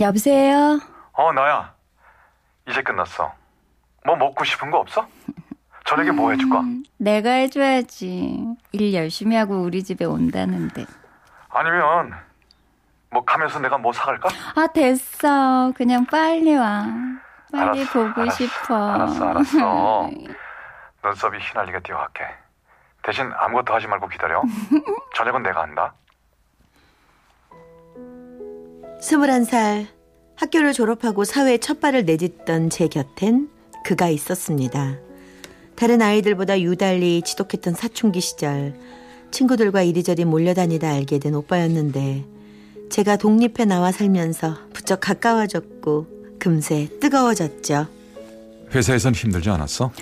여보세요? 어 나야 이제 끝났어 뭐 먹고 싶은 거 없어? 저녁에 뭐 해줄까? 음, 내가 해줘야지 일 열심히 하고 우리 집에 온다는데 아니면 뭐 가면서 내가 뭐 사갈까? 아 됐어 그냥 빨리 와 빨리 알았어, 보고 알았어, 싶어 알았어, 알았어. 눈썹이 휘날리게 뛰어갈게 대신 아무것도 하지 말고 기다려 저녁은 내가 한다 21살 학교를 졸업하고 사회에 첫 발을 내딛던 제 곁엔 그가 있었습니다. 다른 아이들보다 유달리 지독했던 사춘기 시절 친구들과 이리저리 몰려다니다 알게 된 오빠였는데 제가 독립해 나와 살면서 부쩍 가까워졌고 금세 뜨거워졌죠. 회사에선 힘들지 않았어?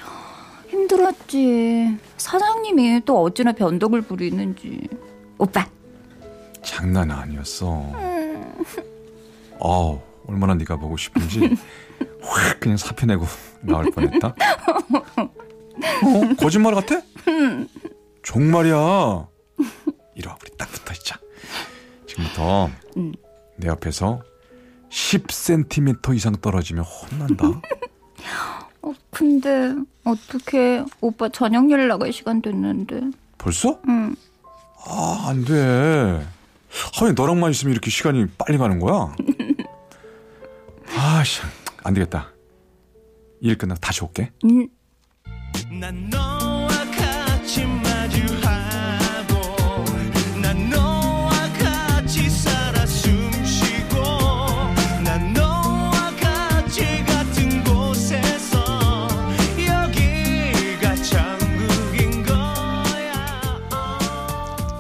힘들었지 사장님이 또 어찌나 변덕을 부리는지 오빠 장난 아니었어 어우 얼마나 네가 보고 싶은지 확 그냥 사표 내고 나올 뻔했다 어? 거짓말 같아? 정말이야 와 우리 딱 붙어 있자 지금부터 응. 내 옆에서 10cm 이상 떨어지면 혼난다 어, 근데 어떻게 오빠 저녁 일 나갈 시간 됐는데 벌써? 응. 아, 안 돼. 아, 왜 너랑만 있으면 이렇게 시간이 빨리 가는 거야? 아, 씨, 안 되겠다. 일 끝나고 다시 올게. 음,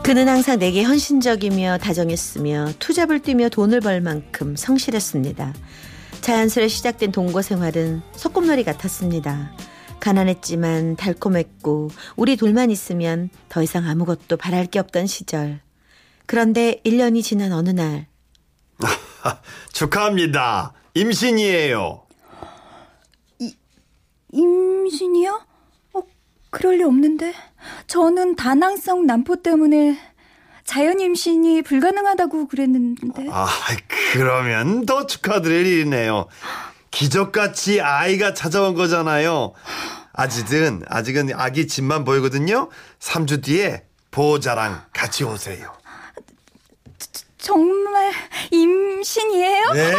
그는 항상 내게 헌신적이며 다정했으며 투잡을 뛰며 돈을 벌 만큼 성실했습니다. 자연스레 시작된 동거 생활은 소꿉놀이 같았습니다. 가난했지만 달콤했고 우리 둘만 있으면 더 이상 아무것도 바랄 게 없던 시절. 그런데 1년이 지난 어느 날 축하합니다. 임신이에요. 임신이요? 어, 그럴 리 없는데. 저는 다낭성 난포 때문에 자연 임신이 불가능하다고 그랬는데. 아, 그러면 더 축하드릴 일이네요. 기적같이 아이가 찾아온 거잖아요. 아직은, 아직은 아기 집만 보이거든요. 3주 뒤에 보호자랑 같이 오세요. 정말 임신이에요? 네.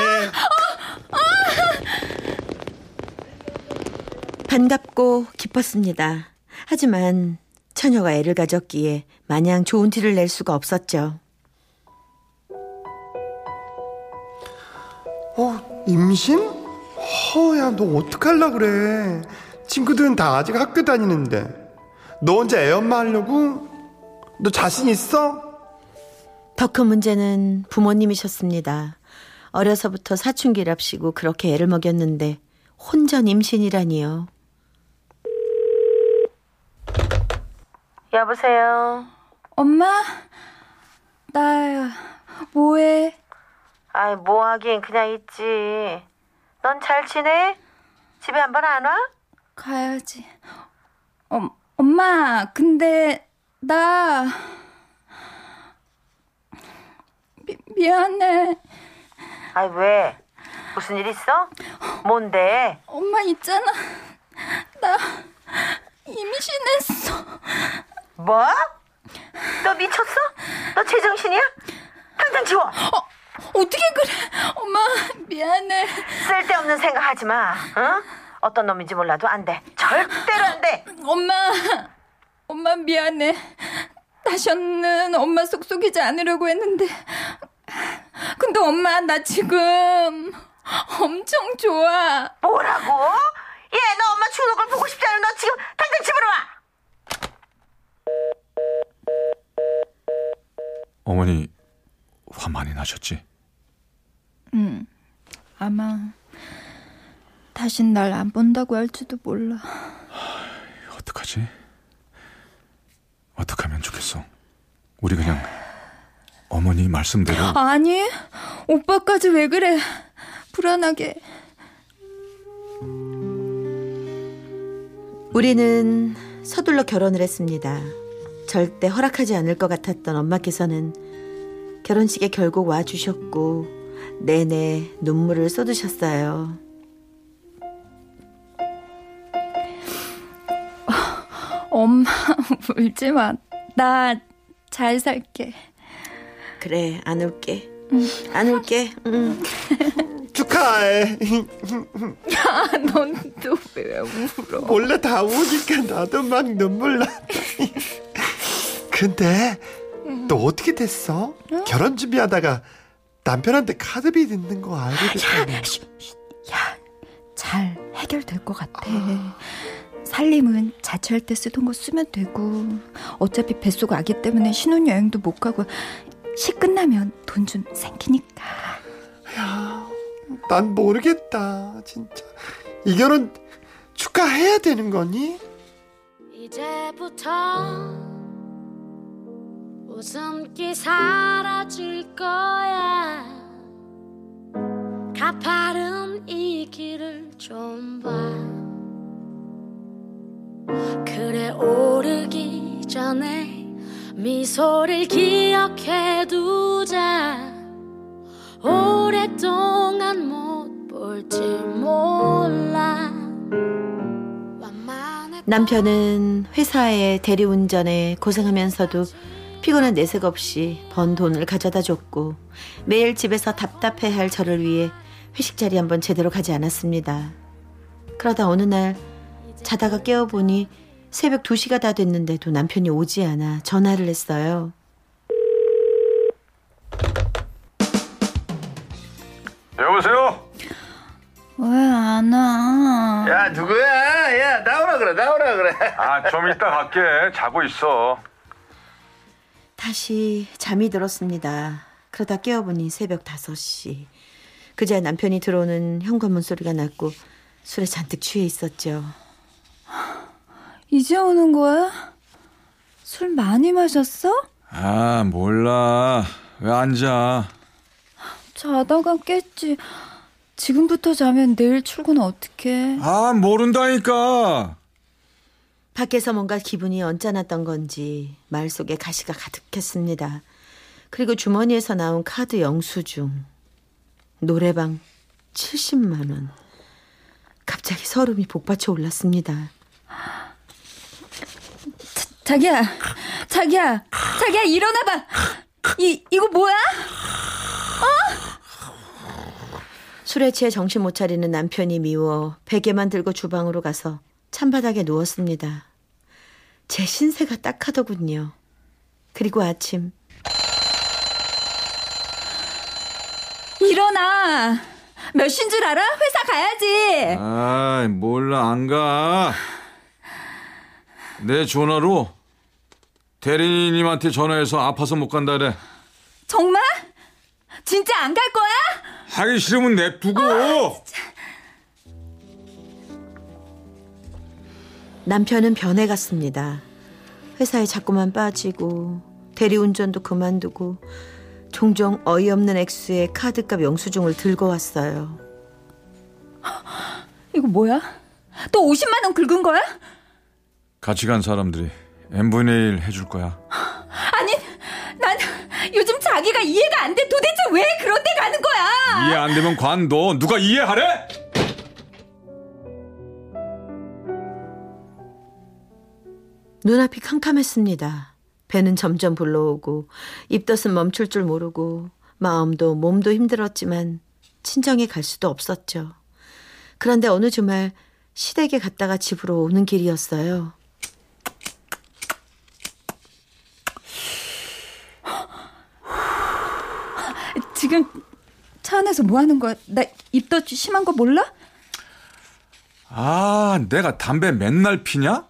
반갑고 기뻤습니다. 하지만 처녀가 애를 가졌기에 마냥 좋은 티를 낼 수가 없었죠. 어, 임신? 허야, 너 어떡할라 그래. 친구들은 다 아직 학교 다니는데. 너 혼자 애 엄마 하려고? 너 자신 있어? 더 큰 문제는 부모님이셨습니다. 어려서부터 사춘기랍시고 그렇게 애를 먹였는데 혼전 임신이라니요. 여보세요. 엄마? 나 뭐해? 아이 뭐 하긴 그냥 있지. 넌 잘 지내? 집에 한 번 안 와? 가야지. 어, 엄마, 근데 나 미, 미안해. 아이 왜? 무슨 일 있어? 뭔데? 엄마 있잖아. 나 임신했어. 뭐? 너 미쳤어? 너 제정신이야? 당장 지워. 어떻게 그래? 엄마 미안해. 쓸데없는 생각 하지 마. 응? 어떤 놈인지 몰라도 안 돼. 절대로 안 돼. 엄마, 엄마 미안해. 다시는 엄마 속속이지 않으려고 했는데. 근데 엄마 나 지금 엄청 좋아. 뭐라고? 얘, 너 엄마 죽는 걸 보고 싶지 않아? 너 지금 당장 집으로 와. 어머니 화 많이 나셨지? 아마 다신 날 안 본다고 할지도 몰라. 어떡하지? 어떡하면 좋겠어? 우리 그냥 어머니 말씀대로 아니, 오빠까지 왜 그래? 불안하게. 우리는 서둘러 결혼을 했습니다. 절대 허락하지 않을 것 같았던 엄마께서는 결혼식에 결국 와주셨고 내내 눈물을 쏟으셨어요. 엄마, 울지 마. 나 잘 살게. 그래 안 울게. 안 울게. 응. 축하해. 아, 넌또 왜 울어? 몰래 다 우니까 나도 막 눈물 나. 근데 너 어떻게 됐어? 결혼 준비하다가 남편한테 카드비 듣는 거 알게 됐다며. 야, 잘 해결될 것 같아. 살림은 자취할 때 쓰던 거 쓰면 되고 어차피 뱃속 아기 때문에 신혼여행도 못 가고 시 끝나면 돈 좀 생기니까. 야, 난 모르겠다, 진짜. 이 결혼 축하해야 되는 거니? 이제부터 웃음기 사라질 거야. 가파른 이 길을 좀 봐. 그래 오르기 전에 미소를 기억해 두자. 오랫동안 못 볼지 몰라. 남편은 회사에 대리운전에 고생하면서도 피곤한 내색 없이 번 돈을 가져다 줬고 매일 집에서 답답해할 저를 위해 회식 자리 한번 제대로 가지 않았습니다. 그러다 어느 날 자다가 깨어보니 새벽 2시가 다 됐는데도 남편이 오지 않아 전화를 했어요. 여보세요? 왜 안 와? 야, 누구야? 야, 나오라 그래, 나오라 그래. 아 좀 이따 갈게 자고 있어 다시 잠이 들었습니다. 그러다 깨어보니 새벽 5시. 그제 남편이 들어오는 현관문 소리가 났고 술에 잔뜩 취해 있었죠. 이제 오는 거야? 술 많이 마셨어? 아 몰라 왜 앉아 자다가 깼지. 지금부터 자면 내일 출근 어떡해? 아 모른다니까 밖에서 뭔가 기분이 언짢았던 건지 말 속에 가시가 가득했습니다. 그리고 주머니에서 나온 카드 영수증. 노래방 70만 원. 갑자기 서름이 복받쳐 올랐습니다. 자 기야, 자기야, 자기야 일어나봐. 이 이거 뭐야? 술에 취해 정신 못 차리는 남편이 미워 베개만 들고 주방으로 가서 찬바닥에 누웠습니다. 제 신세가 딱하더군요. 그리고 아침 일어나. 몇 시인 줄 알아? 회사 가야지. 아 몰라 안 가 내 전화로 대리님한테 전화해서 아파서 못 간다래 정말? 진짜 안 갈 거야? 하기 싫으면 냅두고 남편은 변해갔습니다. 회사에 자꾸만 빠지고 대리운전도 그만두고 종종 어이없는 액수의 카드값 영수증을 들고 왔어요. 이거 뭐야? 또 50만 원 긁은 거야? 같이 간 사람들이 n분의 1 해줄 거야 아니, 난 요즘 자기가 이해가 안 돼. 도대체 왜 그런 데 가는 거야? 이해 안 되면 관둬 누가 이해하래? 눈앞이 캄캄했습니다. 배는 점점 불러오고 입덧은 멈출 줄 모르고 마음도 몸도 힘들었지만 친정에 갈 수도 없었죠. 그런데 어느 주말 시댁에 갔다가 집으로 오는 길이었어요. 지금 차 안에서 뭐 하는 거야? 나 입덧 심한 거 몰라? 아 내가 담배 맨날 피냐?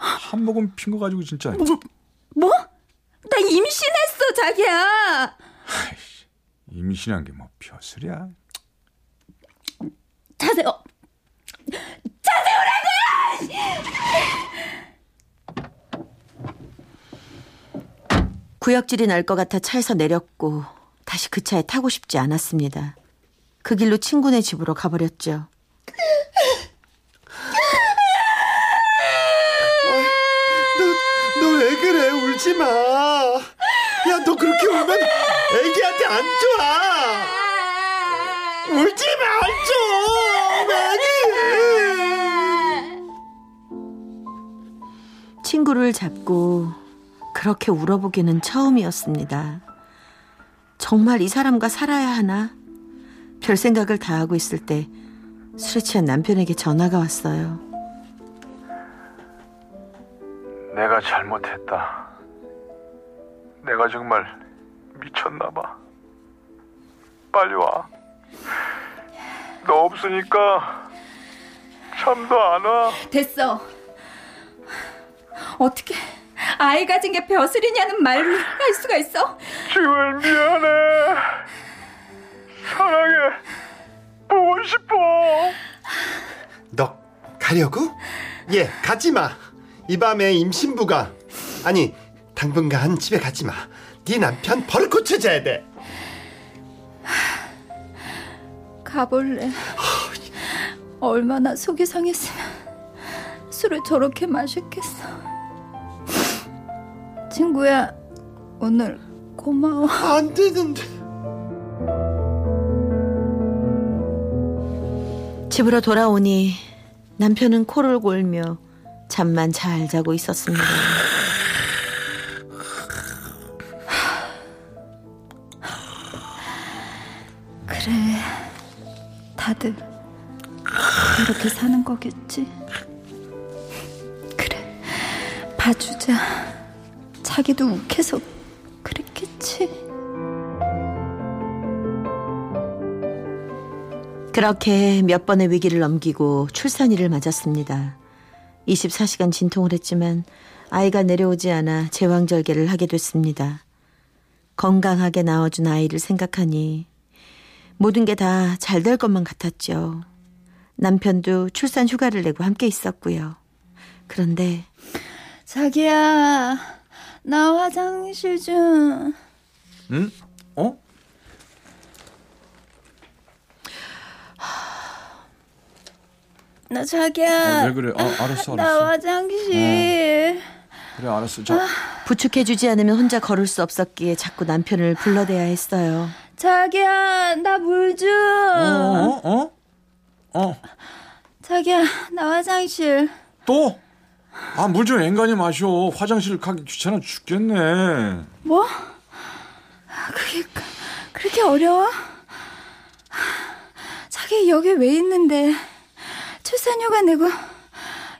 한 모금 핀 거 가지고 진짜 뭐? 나 임신했어, 자기야. 임신한 게 뭐 벼슬이야 자세요. 구역질이 날 것 같아 차에서 내렸고 다시 그 차에 타고 싶지 않았습니다. 그 길로 친구네 집으로 가버렸죠. 너 왜 그래? 울지 마. 야, 너 그렇게 울면 애기한테 안 좋아. 울지 말죠. 왜 그래? 친구를 잡고 그렇게 울어보기는 처음이었습니다. 정말 이 사람과 살아야 하나? 별 생각을 다 하고 있을 때 술에 취한 남편에게 전화가 왔어요. 내가 잘못했다. 내가 정말 미쳤나 봐. 빨리 와. 너 없으니까 잠도 안 와. 됐어. 어떻게 아이 가진 게 벼슬이냐는 말을 할 수가 있어? 정말 미안해. 사랑해. 보고 싶어. 너 가려고? 예, 가지 마. 이 밤에 임신부가 아니 당분간 집에 가지 마. 네 남편 버릇 고쳐줘야 돼. 가볼래. 얼마나 속이 상했으면 술을 저렇게 마셨겠어. 친구야, 오늘 고마워. 안 되는데. 집으로 돌아오니 남편은 코를 골며 잠만 잘 자고 있었습니다. 거겠지. 그래, 봐주자. 자기도 욱해서 그랬겠지. 그렇게 몇 번의 위기를 넘기고 출산일을 맞았습니다. 24시간 진통을 했지만 아이가 내려오지 않아 제왕절개를 하게 됐습니다. 건강하게 나와준 아이를 생각하니 모든 게 다 잘 될 것만 같았죠. 남편도 출산 휴가를 내고 함께 있었고요. 그런데 자기야, 나 화장실 좀. 응? 어? 나 자기야. 왜 그래? 아, 알았어, 나 알았어. 화장실. 그래, 알았어. 자, 부축해주지 않으면 혼자 걸을 수 없었기에 자꾸 남편을 불러대야 했어요. 자기야, 나 물 좀. 어, 어, 어, 어, 자기야, 나 화장실. 또? 아, 물 좀 앵간히 마셔. 화장실 가기 귀찮아 죽겠네. 뭐? 그게 그- 그렇게 어려워? 자기 여기 왜 있는데? 출산휴가 내고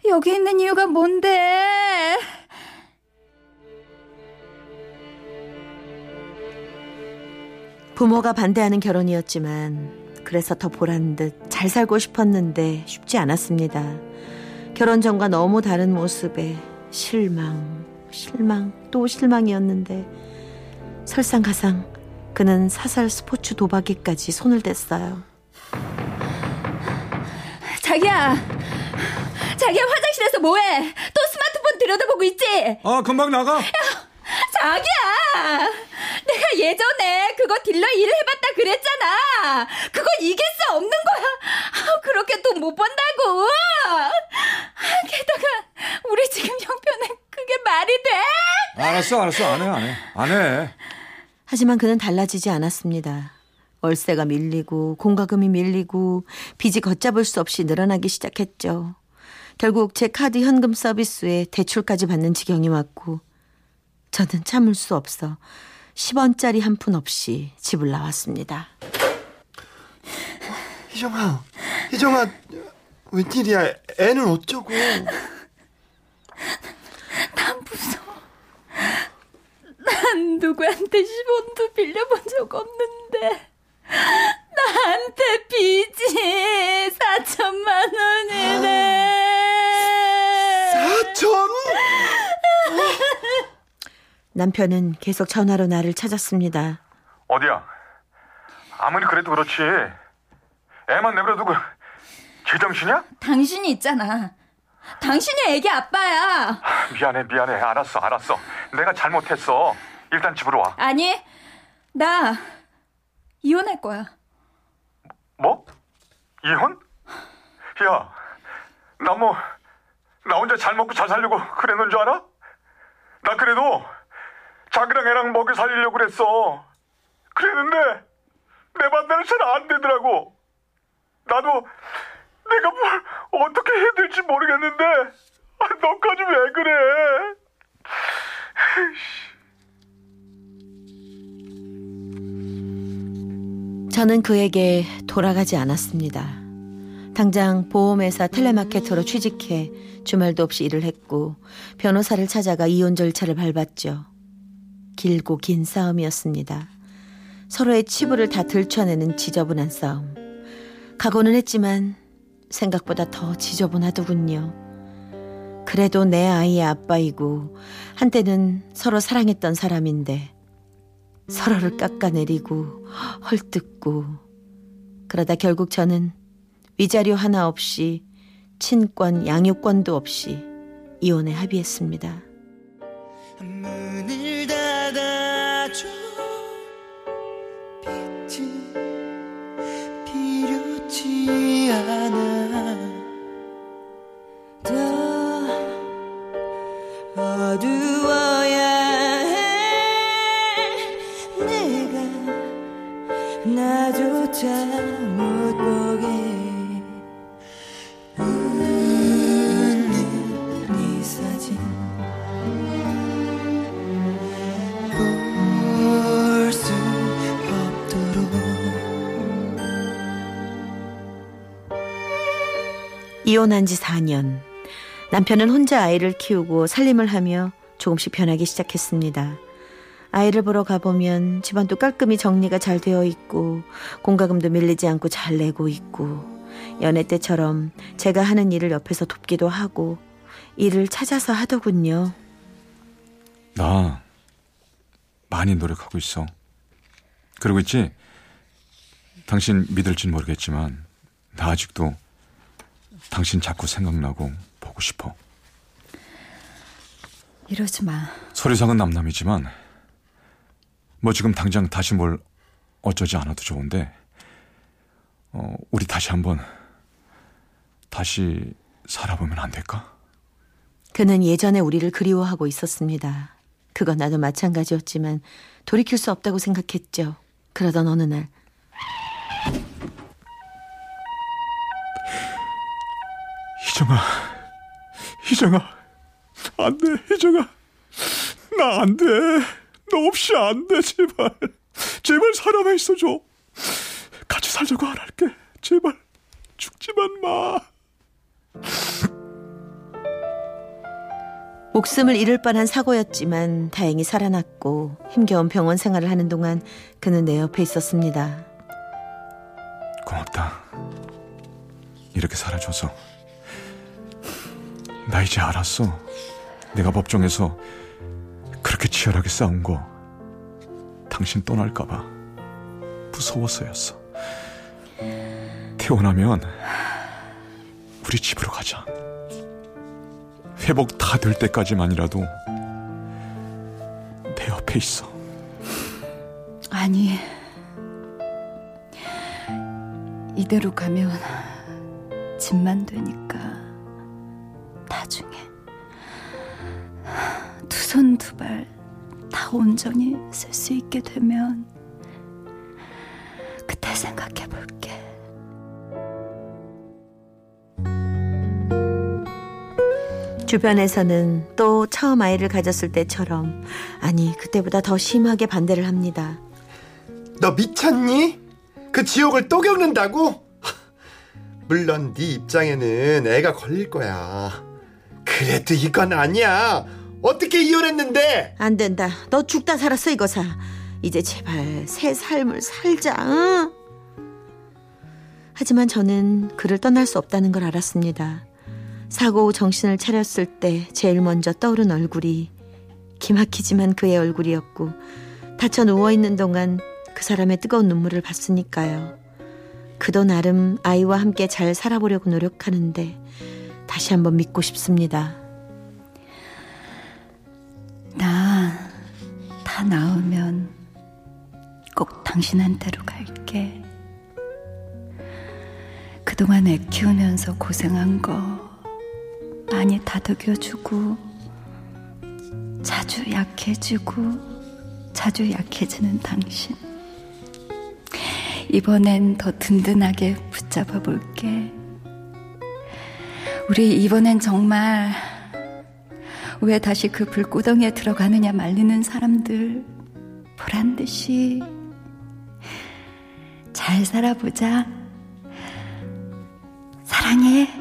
여기 있는 이유가 뭔데? 부모가 반대하는 결혼이었지만 그래서 더 보란 듯 잘 살고 싶었는데 쉽지 않았습니다. 결혼 전과 너무 다른 모습에 실망, 실망, 또 실망이었는데 설상가상 그는 사설 스포츠 도박에까지 손을 댔어요. 자기야, 자기야 화장실에서 뭐해? 또 스마트폰 들여다보고 있지? 아, 금방 나가. 자기야, 내가 예전에 그거 딜러 일을 해봤다 그랬잖아. 그건 이길 수 없는 거야. 아우, 그렇게 돈 못 번다고. 아, 게다가 우리 지금 형편에 그게 말이 돼? 알았어, 알았어. 안 해, 안 해. 안 해. 하지만 그는 달라지지 않았습니다. 월세가 밀리고 공과금이 밀리고 빚이 걷잡을 수 없이 늘어나기 시작했죠. 결국 제 카드 현금 서비스에 대출까지 받는 지경이 왔고 저는 참을 수 없어 10원짜리 한 푼 없이 집을 나왔습니다. 희정아, 희정아, 웬일이야? 애는 어쩌고? 난 무서워. 난 누구한테 10원도 빌려본 적 없는데. 나한테 빚이 4천만 원이네. 사천? 남편은 계속 전화로 나를 찾았습니다. 어디야? 아무리 그래도 그렇지. 애만 내버려두고 제정신이야? 당신이 있잖아. 당신이 애기 아빠야. 미안해, 미안해. 알았어, 알았어. 내가 잘못했어. 일단 집으로 와. 아니, 나 이혼할 거야. 뭐? 이혼? 야, 나 뭐, 나 혼자 잘 먹고 잘 살려고 그랬는 줄 알아? 나 그래도 자기랑 애랑 먹여 살리려고 그랬어. 그랬는데, 내 맘대로 잘 안 되더라고. 나도 내가 뭘 어떻게 해야 될지 모르겠는데, 아, 너까지 왜 그래? 저는 그에게 돌아가지 않았습니다. 당장 보험회사 텔레마케터로 취직해 주말도 없이 일을 했고 변호사를 찾아가 이혼 절차를 밟았죠. 길고 긴 싸움이었습니다. 서로의 치부를 다 들춰내는 지저분한 싸움. 각오는 했지만 생각보다 더 지저분하더군요. 그래도 내 아이의 아빠이고 한때는 서로 사랑했던 사람인데 서로를 깎아내리고 헐뜯고 그러다 결국 저는 위자료 하나 없이 친권 양육권도 없이 이혼에 합의했습니다. 닫아줘 빛은 필요치 않아 이혼한 지 4년. 남편은 혼자 아이를 키우고 살림을 하며 조금씩 변하기 시작했습니다. 아이를 보러 가보면 집안도 깔끔히 정리가 잘 되어 있고 공과금도 밀리지 않고 잘 내고 있고 연애 때처럼 제가 하는 일을 옆에서 돕기도 하고 일을 찾아서 하더군요. 나 많이 노력하고 있어. 그러고 있지? 당신 믿을진 모르겠지만 나 아직도 당신 자꾸 생각나고 보고 싶어. 이러지 마. 소리상은 남남이지만 뭐 지금 당장 다시 뭘 어쩌지 않아도 좋은데 어, 우리 다시 한번 다시 살아보면 안 될까? 그는 예전에 우리를 그리워하고 있었습니다. 그건 나도 마찬가지였지만 돌이킬 수 없다고 생각했죠. 그러던 어느 날 희정아, 희정아, 안 돼, 희정아. 나 안 돼. 너 없이 안 돼, 제발. 제발 살아만 있어줘. 같이 살자고 안 할게. 제발. 죽지만 마. 목숨을 잃을 뻔한 사고였지만 다행히 살아났고 힘겨운 병원 생활을 하는 동안 그는 내 옆에 있었습니다. 고맙다. 이렇게 살아줘서. 나 이제 알았어. 내가 법정에서 그렇게 치열하게 싸운 거 당신 떠날까봐 무서워서였어. 태어나면 우리 집으로 가자. 회복 다 될 때까지만이라도 내 옆에 있어. 아니. 이대로 가면 집만 되니까 나중에 두 손 두 발 다 온전히 쓸 수 있게 되면 그때 생각해 볼게. 주변에서는 또 처음 아이를 가졌을 때처럼 아니 그때보다 더 심하게 반대를 합니다. 너 미쳤니? 그 지옥을 또 겪는다고? 물론 네 입장에는 애가 걸릴 거야. 그래도 이건 아니야. 어떻게 이혼했는데? 안 된다. 너 죽다 살았어 이거사. 이제 제발 새 삶을 살자. 응? 하지만 저는 그를 떠날 수 없다는 걸 알았습니다. 사고 후 정신을 차렸을 때 제일 먼저 떠오른 얼굴이 기막히지만 그의 얼굴이었고 다쳐 누워 있는 동안 그 사람의 뜨거운 눈물을 봤으니까요. 그도 나름 아이와 함께 잘 살아보려고 노력하는데 다시 한번 믿고 싶습니다. 나 다 나으면 꼭 당신한테로 갈게. 그동안 애 키우면서 고생한 거 많이 다독여주고 자주 약해지고 자주 약해지는 당신. 이번엔 더 든든하게 붙잡아 볼게. 우리 이번엔 정말 왜 다시 그 불구덩이에 들어가느냐 말리는 사람들 보란 듯이 잘 살아보자. 사랑해.